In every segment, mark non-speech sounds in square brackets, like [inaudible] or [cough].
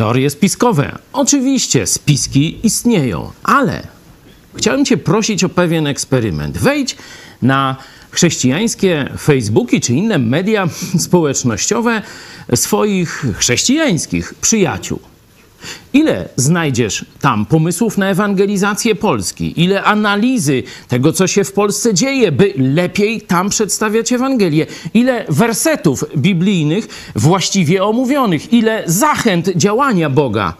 Teorie spiskowe. Oczywiście spiski istnieją, ale chciałem Cię prosić o pewien eksperyment. Wejdź na chrześcijańskie Facebooki czy inne media [laughs] społecznościowe swoich chrześcijańskich przyjaciół. Ile znajdziesz tam pomysłów na ewangelizację Polski? Ile analizy tego, co się w Polsce dzieje, by lepiej tam przedstawiać Ewangelię? Ile wersetów biblijnych właściwie omówionych? Ile zachęt działania Boga?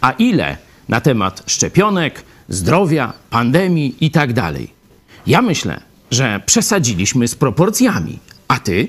A ile na temat szczepionek, zdrowia, pandemii i tak dalej? Ja myślę, że przesadziliśmy z proporcjami. A ty?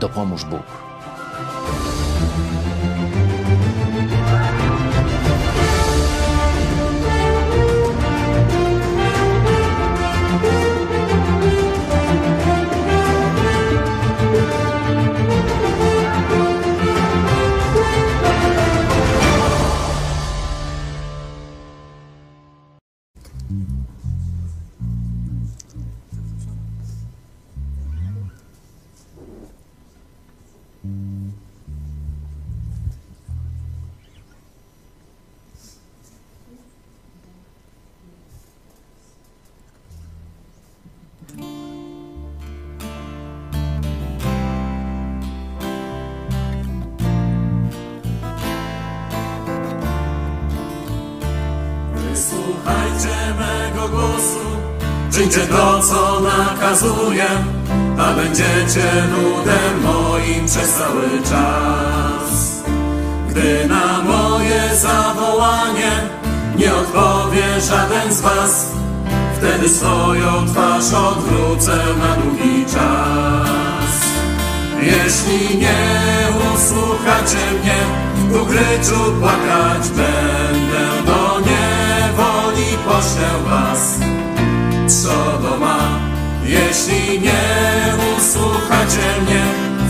Dopomóż Bóg. Czyńcie to, co nakazuję, a będziecie ludem moim przez cały czas. Gdy na moje zawołanie nie odpowie żaden z was, wtedy swoją twarz odwrócę na długi czas. Jeśli nie usłuchacie mnie, w ukryczu płakać będę do niewoli poślę was. Sodoma, jeśli nie usłuchacie mnie,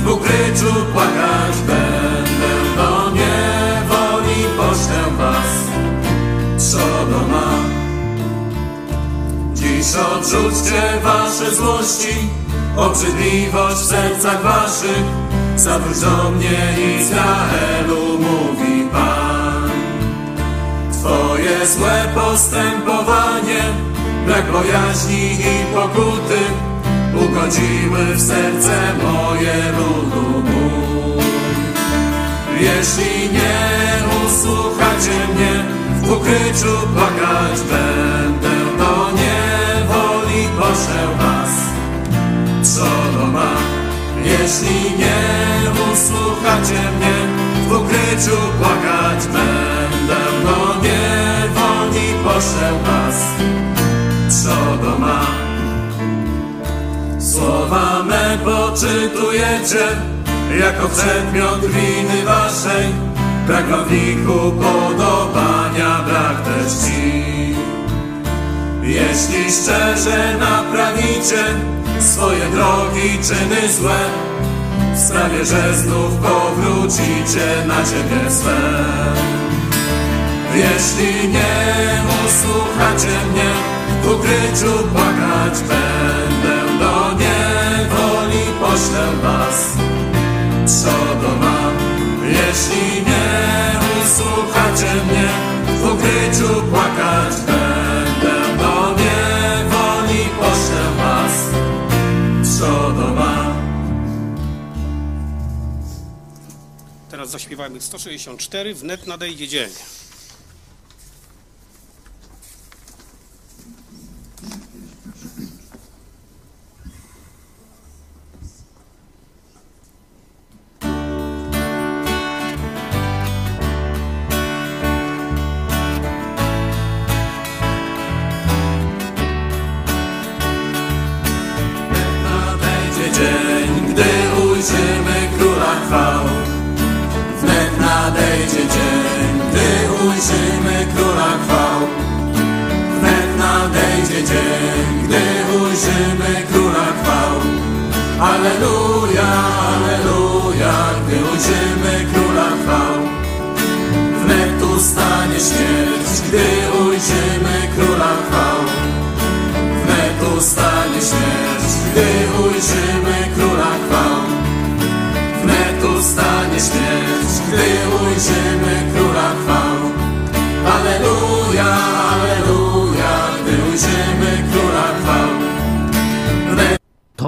w ukryciu płakać będę do niewoli poślę was. Sodoma, dziś odrzućcie wasze złości, obrzydliwość w sercach waszych, zawróć do mnie Izraelu, mówi Pan. Twoje złe postępowanie, brak bojaźni i pokuty, ugodzimy w serce moje ludu mój. Jeśli nie usłuchacie mnie, w ukryciu płakać będę, do niewoli poszę was. Co ma? Jeśli nie usłuchacie mnie, w ukryciu płakać będę, do niewoli poszę was. Sodoma. Słowa me poczytujecie, jako przedmiot winy waszej, brak wodniku podobania, brak też ci. Jeśli szczerze naprawicie swoje drogi, czyny złe, sprawię, że znów powrócicie na ciebie swe. Jeśli nie usłuchacie mnie, w ukryciu płakać będę, do niewoli poślę was, Sodoma. Jeśli nie usłuchacie mnie, w ukryciu płakać będę, do niewoli poślę was, Sodoma. Teraz zaśpiewamy 164, wnet nadejdzie dzień.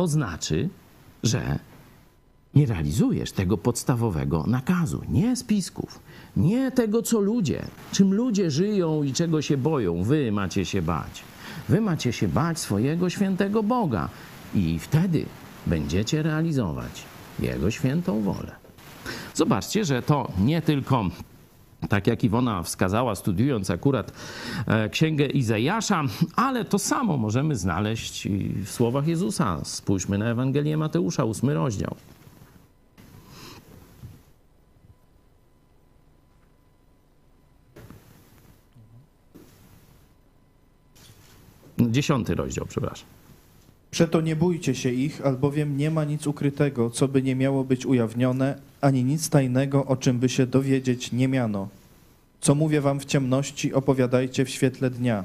To znaczy, że nie realizujesz tego podstawowego nakazu, nie spisków, nie tego, co ludzie, czym ludzie żyją i czego się boją. Wy macie się bać. Wy macie się bać swojego świętego Boga i wtedy będziecie realizować Jego świętą wolę. Zobaczcie, że to nie tylko tak jak Iwona wskazała, studiując akurat e, księgę Izajasza, ale to samo możemy znaleźć w słowach Jezusa. Spójrzmy na Ewangelię Mateusza, ósmy rozdział. Dziesiąty rozdział, przepraszam. Przeto nie bójcie się ich, albowiem nie ma nic ukrytego, co by nie miało być ujawnione, ani nic tajnego, o czym by się dowiedzieć nie miano. Co mówię wam w ciemności, opowiadajcie w świetle dnia,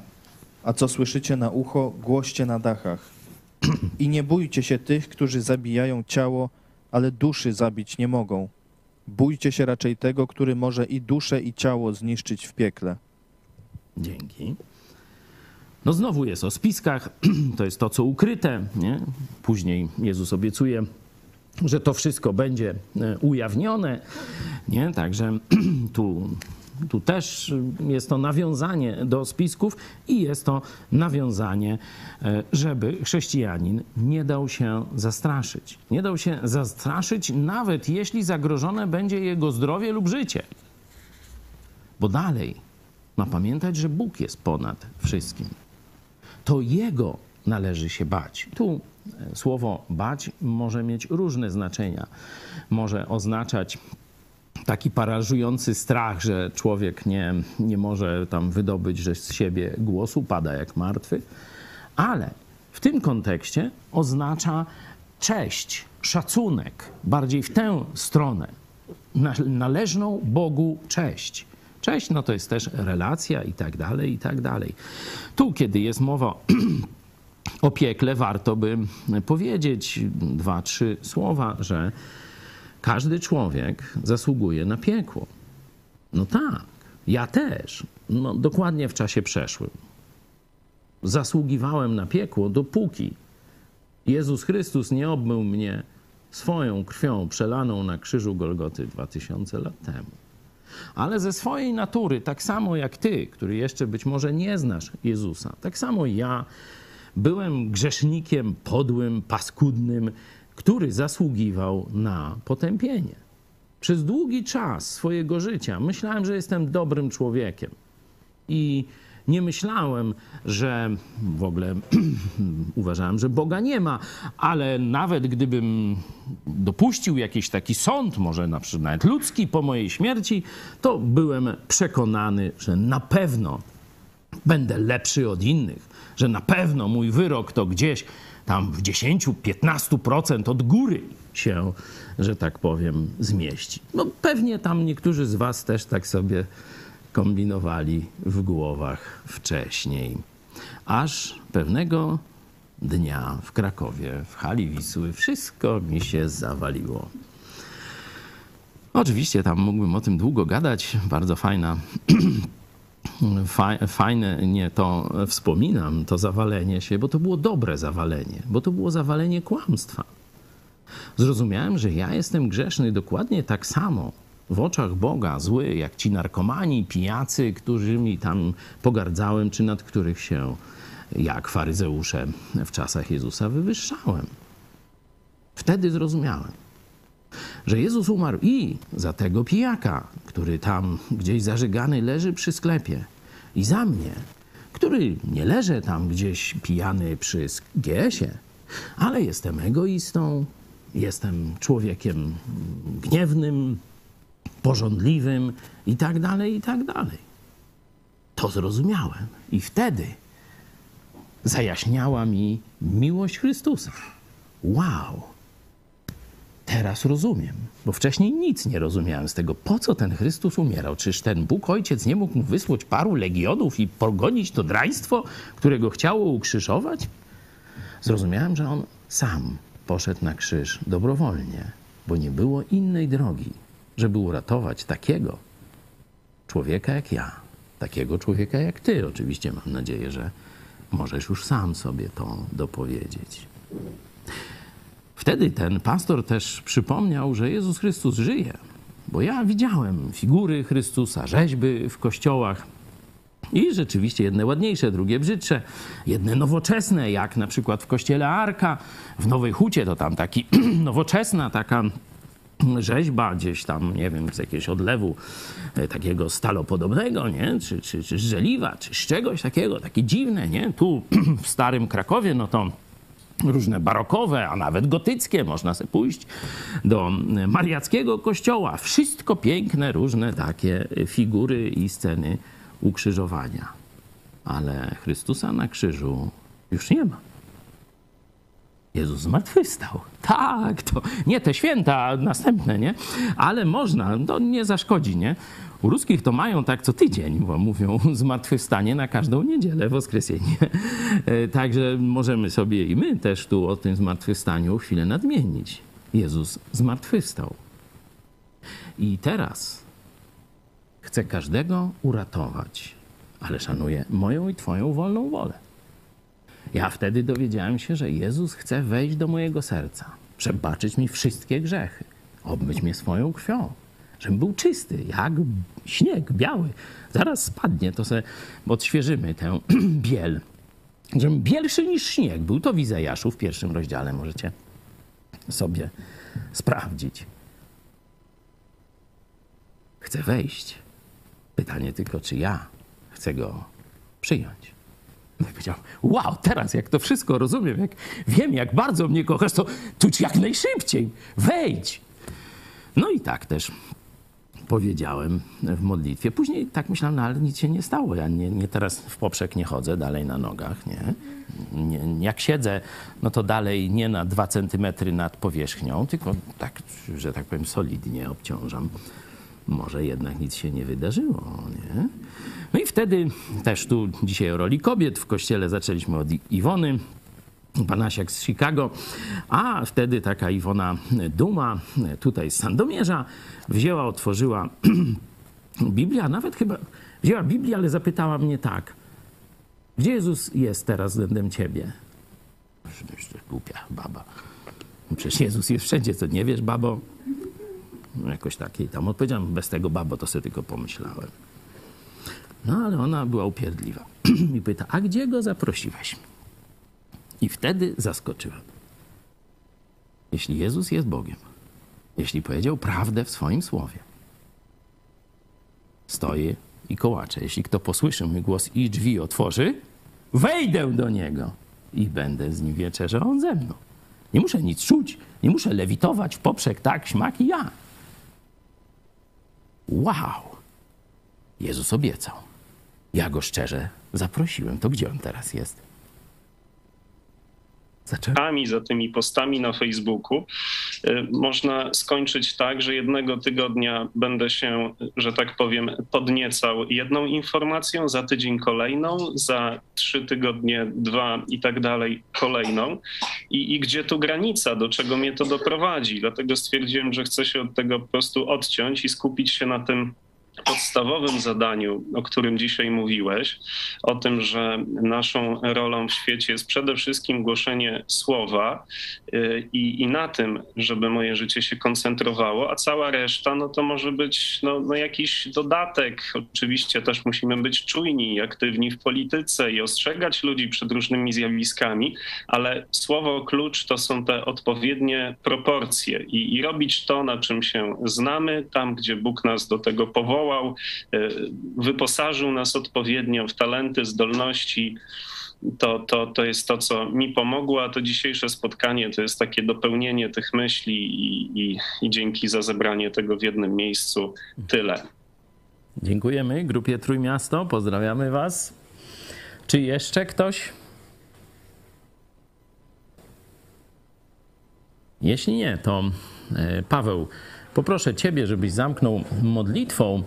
a co słyszycie na ucho, głoście na dachach. I nie bójcie się tych, którzy zabijają ciało, ale duszy zabić nie mogą. Bójcie się raczej tego, który może i duszę, i ciało zniszczyć w piekle. Dzięki. No znowu jest o spiskach, [clears throat] to jest to, co ukryte. Nie? Później Jezus obiecuje, że to wszystko będzie e, ujawnione. Nie? Także [clears throat] tu, tu też jest to nawiązanie do spisków i jest to nawiązanie, e, żeby chrześcijanin nie dał się zastraszyć. Nie dał się zastraszyć, nawet jeśli zagrożone będzie jego zdrowie lub życie. Bo dalej ma pamiętać, że Bóg jest ponad wszystkim to Jego należy się bać. Tu słowo bać może mieć różne znaczenia. Może oznaczać taki parażujący strach, że człowiek nie, nie może tam wydobyć że z siebie głosu, pada jak martwy, ale w tym kontekście oznacza cześć, szacunek, bardziej w tę stronę, na- należną Bogu cześć. Cześć, no to jest też relacja i tak dalej, i tak dalej. Tu, kiedy jest mowa [clears throat] o piekle, warto by powiedzieć dwa, trzy słowa, że każdy człowiek zasługuje na piekło. No tak, ja też. No, dokładnie w czasie przeszłym. Zasługiwałem na piekło, dopóki Jezus Chrystus nie obmył mnie swoją krwią przelaną na krzyżu Golgoty 2000 lat temu. Ale ze swojej natury, tak samo jak ty, który jeszcze być może nie znasz Jezusa, tak samo ja byłem grzesznikiem podłym, paskudnym, który zasługiwał na potępienie. Przez długi czas swojego życia myślałem, że jestem dobrym człowiekiem. I nie myślałem, że w ogóle [clears throat] uważałem, że Boga nie ma, ale nawet gdybym dopuścił jakiś taki sąd, może na przykład ludzki po mojej śmierci, to byłem przekonany, że na pewno będę lepszy od innych, że na pewno mój wyrok to gdzieś tam w 10-15% od góry się, że tak powiem, zmieści. No pewnie tam niektórzy z Was też tak sobie kombinowali w głowach wcześniej. Aż pewnego dnia w Krakowie, w hali Wisły, wszystko mi się zawaliło. Oczywiście tam mógłbym o tym długo gadać, bardzo fajna [clears throat] fajne nie to wspominam, to zawalenie się, bo to było dobre zawalenie, bo to było zawalenie kłamstwa. Zrozumiałem, że ja jestem grzeszny dokładnie tak samo w oczach Boga, zły, jak ci narkomani, pijacy, którymi tam pogardzałem, czy nad których się, jak faryzeusze w czasach Jezusa, wywyższałem. Wtedy zrozumiałem że Jezus umarł i za tego pijaka, który tam gdzieś zażygany leży przy sklepie, i za mnie, który nie leżę tam gdzieś pijany przy GS-ie, ale jestem egoistą, jestem człowiekiem gniewnym, porządliwym i tak dalej, i tak dalej. To zrozumiałem i wtedy zajaśniała mi miłość Chrystusa. Wow! Teraz rozumiem, bo wcześniej nic nie rozumiałem z tego, po co ten Chrystus umierał. Czyż ten Bóg Ojciec nie mógł mu wysłać paru legionów i pogonić to draństwo, którego chciało ukrzyżować? Zrozumiałem, że on sam poszedł na krzyż dobrowolnie, bo nie było innej drogi, żeby uratować takiego człowieka jak ja, takiego człowieka jak ty. Oczywiście mam nadzieję, że możesz już sam sobie to dopowiedzieć. Wtedy ten pastor też przypomniał, że Jezus Chrystus żyje, bo ja widziałem figury Chrystusa, rzeźby w kościołach. I rzeczywiście jedne ładniejsze, drugie brzydsze, jedne nowoczesne, jak na przykład w kościele Arka, w Nowej Hucie to tam taki [clears throat] nowoczesna taka rzeźba gdzieś tam, nie wiem, z jakiegoś odlewu e, takiego stalopodobnego, nie? Czy, czy, czy z żeliwa, czy z czegoś takiego, takie dziwne, nie? Tu [clears throat] w Starym Krakowie, no to różne barokowe, a nawet gotyckie. Można sobie pójść do mariackiego kościoła. Wszystko piękne, różne takie figury i sceny ukrzyżowania. Ale Chrystusa na krzyżu już nie ma. Jezus zmartwychwstał. Tak, to nie te święta następne, nie? Ale można, to nie zaszkodzi, nie? U ruskich to mają tak co tydzień, bo mówią zmartwychwstanie na każdą niedzielę, woskresie,nie e, Także możemy sobie i my też tu o tym zmartwychwstaniu chwilę nadmienić. Jezus zmartwychwstał. I teraz chcę każdego uratować, ale szanuję moją i Twoją wolną wolę. Ja wtedy dowiedziałem się, że Jezus chce wejść do mojego serca, przebaczyć mi wszystkie grzechy, obmyć mnie swoją krwią żebym był czysty, jak śnieg biały. Zaraz spadnie, to sobie odświeżymy tę [clears throat] biel. Żebym bielszy niż śnieg był. To w Izajaszu w pierwszym rozdziale możecie sobie sprawdzić. Chcę wejść. Pytanie tylko, czy ja chcę go przyjąć. No i powiedział, wow, teraz jak to wszystko rozumiem, jak wiem, jak bardzo mnie kochasz, to tuż jak najszybciej, wejdź. No i tak też powiedziałem w modlitwie. Później tak myślałem, no ale nic się nie stało. Ja nie, nie teraz w poprzek nie chodzę, dalej na nogach, nie? nie? Jak siedzę, no to dalej nie na dwa centymetry nad powierzchnią, tylko tak, że tak powiem, solidnie obciążam. Może jednak nic się nie wydarzyło, nie? No i wtedy też tu dzisiaj o roli kobiet w kościele zaczęliśmy od Iwony, Panasiak z Chicago, a wtedy taka Iwona Duma, tutaj z Sandomierza, wzięła, otworzyła [clears throat] Biblię, a nawet chyba wzięła Biblię, ale zapytała mnie tak, gdzie Jezus jest teraz względem ciebie? Myślę, głupia baba. Przecież Jezus jest wszędzie, co nie wiesz, babo? No, jakoś takiej tam odpowiedziałem, bez tego babo, to sobie tylko pomyślałem. No ale ona była upierdliwa [clears throat] i pyta, a gdzie go zaprosiłeś? I wtedy zaskoczyłem. Jeśli Jezus jest Bogiem, jeśli powiedział prawdę w swoim słowie. Stoję i kołaczę. Jeśli kto posłyszy mój głos i drzwi otworzy, wejdę do niego i będę z nim wieczerzał, on ze mną. Nie muszę nic czuć, nie muszę lewitować w poprzek, tak, śmak i ja. Wow! Jezus obiecał. Ja go szczerze zaprosiłem. To gdzie on teraz jest? Zacząłem? za tymi postami na Facebooku y, można skończyć tak, że jednego tygodnia będę się, że tak powiem, podniecał jedną informacją, za tydzień kolejną, za trzy tygodnie dwa i tak dalej kolejną. I, I gdzie tu granica, do czego mnie to doprowadzi? Dlatego stwierdziłem, że chcę się od tego po prostu odciąć i skupić się na tym, podstawowym zadaniu, o którym dzisiaj mówiłeś, o tym, że naszą rolą w świecie jest przede wszystkim głoszenie słowa y, i, i na tym, żeby moje życie się koncentrowało, a cała reszta, no to może być no, no jakiś dodatek. Oczywiście też musimy być czujni i aktywni w polityce i ostrzegać ludzi przed różnymi zjawiskami, ale słowo klucz to są te odpowiednie proporcje i, i robić to, na czym się znamy, tam, gdzie Bóg nas do tego powoła, powołał, wyposażył nas odpowiednio w talenty, zdolności. To, to, to jest to, co mi pomogło, a to dzisiejsze spotkanie to jest takie dopełnienie tych myśli i, i, i dzięki za zebranie tego w jednym miejscu. Tyle. Dziękujemy grupie Trójmiasto, pozdrawiamy Was. Czy jeszcze ktoś? Jeśli nie, to e, Paweł Poproszę Ciebie, żebyś zamknął modlitwą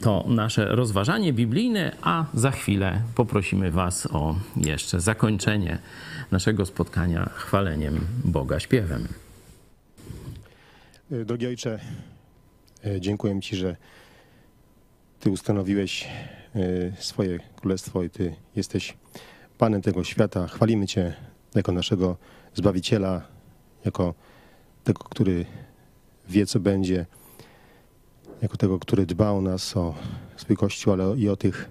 to nasze rozważanie biblijne, a za chwilę poprosimy Was o jeszcze zakończenie naszego spotkania chwaleniem Boga śpiewem. E, drogi Ojcze, e, dziękuję Ci, że Ty ustanowiłeś e, swoje królestwo i Ty jesteś Panem tego świata. Chwalimy Cię jako naszego Zbawiciela, jako tego, który wie, co będzie, jako tego, który dba o nas, o swój Kościół, ale i o tych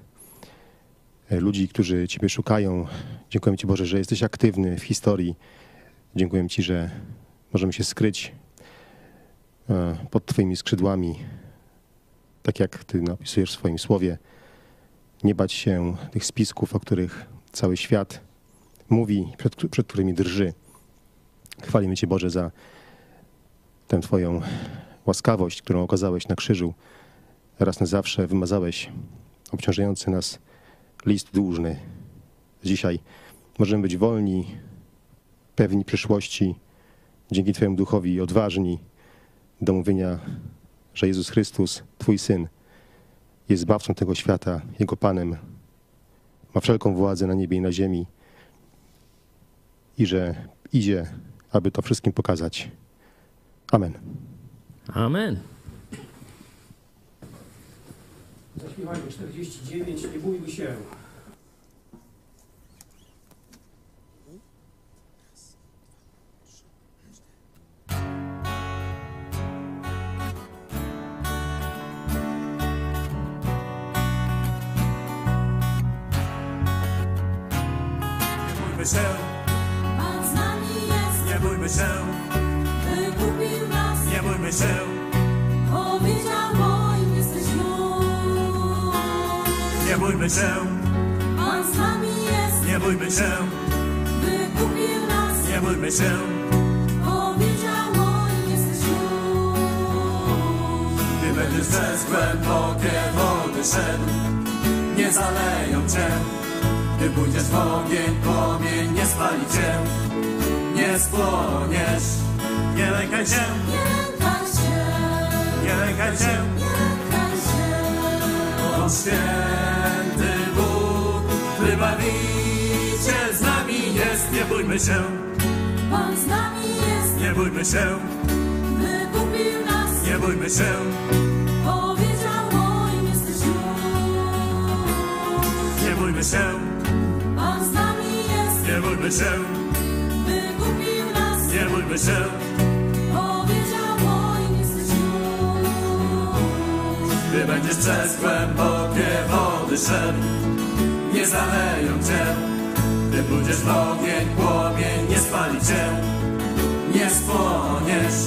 e, ludzi, którzy Ciebie szukają. Dziękuję Ci, Boże, że jesteś aktywny w historii. Dziękuję Ci, że możemy się skryć e, pod Twoimi skrzydłami, tak jak Ty napisujesz w swoim słowie. Nie bać się tych spisków, o których cały świat mówi, przed, przed którymi drży. Chwalimy Cię, Boże, za tę Twoją łaskawość, którą okazałeś na krzyżu. Raz na zawsze wymazałeś obciążający nas list dłużny. Dzisiaj możemy być wolni, pewni przyszłości, dzięki Twojemu duchowi odważni do mówienia, że Jezus Chrystus, Twój Syn, jest zbawcą tego świata, Jego Panem, ma wszelką władzę na niebie i na ziemi i że idzie, aby to wszystkim pokazać. Amen. Amen. Zaśpiewajmy 49, nie bójmy się. Nie bójmy się. Powiedział moim jesteś już. Gdy będziesz przez głębokie wody szedł, nie zaleją cię. Gdy pójdziesz w ogień, płomień nie spali cię. Nie spłoniesz. Nie lękaj się. Nie nie lękaj się, On święty Bóg, wybawiciel z nami jest, nie bójmy się. Pan z nami jest, nie bójmy się. Wykupił nas, nie bójmy się. Powiedział moim jesteś już. Nie bójmy się. Pan z nami jest, nie bójmy się. Wykupił nas, nie bójmy się. Gdy będziesz przez głębokie wody szedł, nie zaleją cię. Gdy pójdziesz w ogień, płomień nie spali cię. Nie spłoniesz,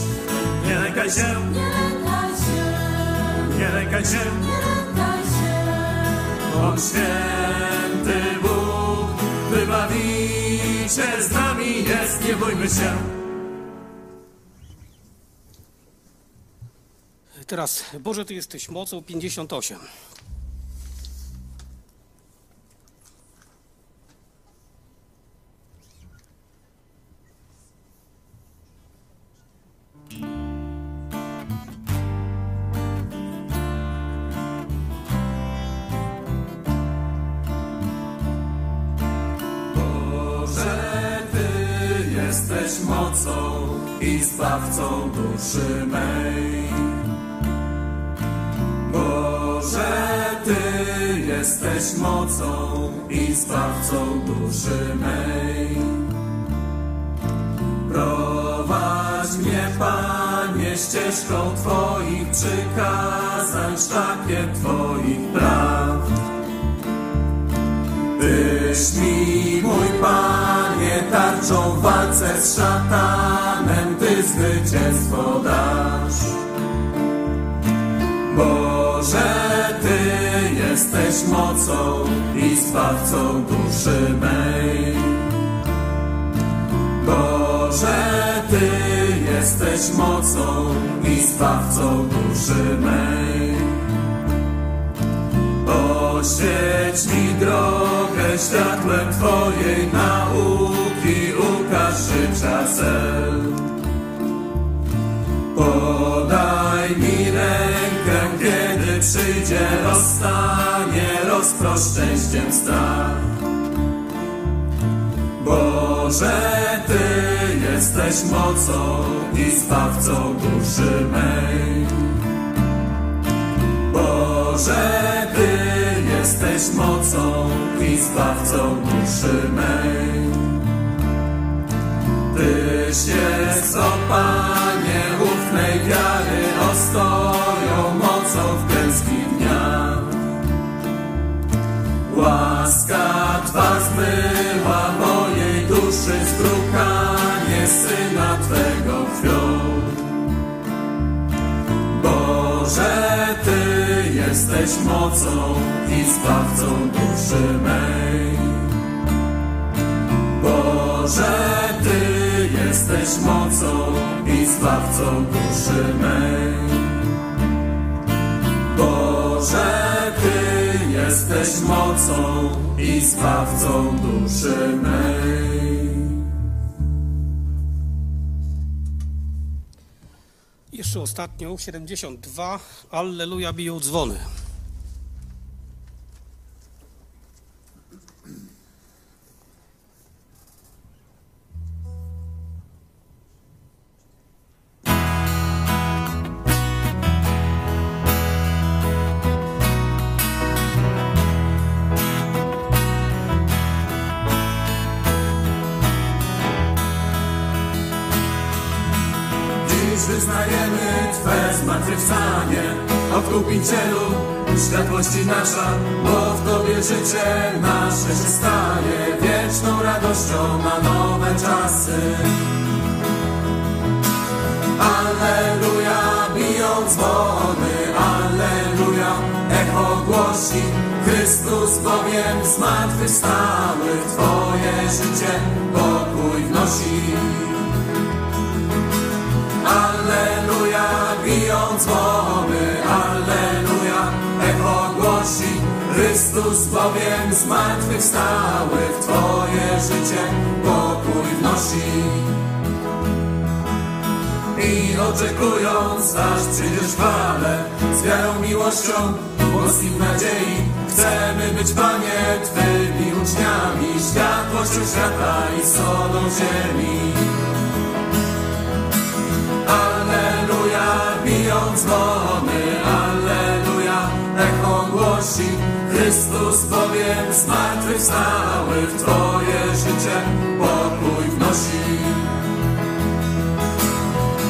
lękaj się, nie lękaj się, nie lękaj się, nie lękaj się. On święty Bóg, wybawiciel z nami jest, nie bójmy się. Teraz, Boże, Ty jesteś mocą 58. jesteś mocą i zbawcą duszy mej. Boże, Ty jesteś mocą i zbawcą duszy mej. Prowadź mnie, Panie, ścieżką Twoich przykazań, szlakiem Twoich praw. Tyś mi, mój Panie, tarczą w walce z szatanem, Ty zwycięstwo dasz. Boże, Ty jesteś mocą i zbawcą duszy mej. Boże, Ty jesteś mocą i zbawcą duszy mej. Oświeć mi drogę światłem Twojej nauki, ukaż życia cel. Podaj mi rękę, kiedy przyjdzie rozstanie, rozprosz szczęściem strach. Boże, Ty jesteś mocą i zbawcą duszy mej. Boże, Ty jesteś mocą i zbawcą duszy mej. Tyś jest, o jesteś mocą i zbawcą duszy mej. Boże, Ty jesteś mocą i zbawcą duszy mej. Boże, Ty jesteś mocą i zbawcą duszy mej. Jeszcze ostatnią, 72. Alleluja, biją dzwony. Czasy. Alleluja, biją dzwony, Alleluja, echo głosi, Chrystus bowiem zmartwychwstały, Twoje życie pokój wnosi. Alleluja, biją dzwony, Chrystus bowiem zmartwychwstały, w Twoje życie pokój wnosi. I oczekując, aż przyjdziesz chwale, z wiarą, miłością, głos i nadziei, chcemy być, Panie, Twymi uczniami, światłością świata i solą ziemi. Zmartwychwstały, w Twoje życie pokój wnosi.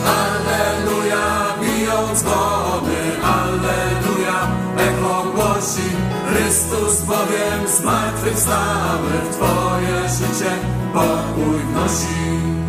Alleluja, biją dzwony, Alleluja, echo głosi, Chrystus bowiem zmartwychwstały, w Twoje życie pokój wnosi.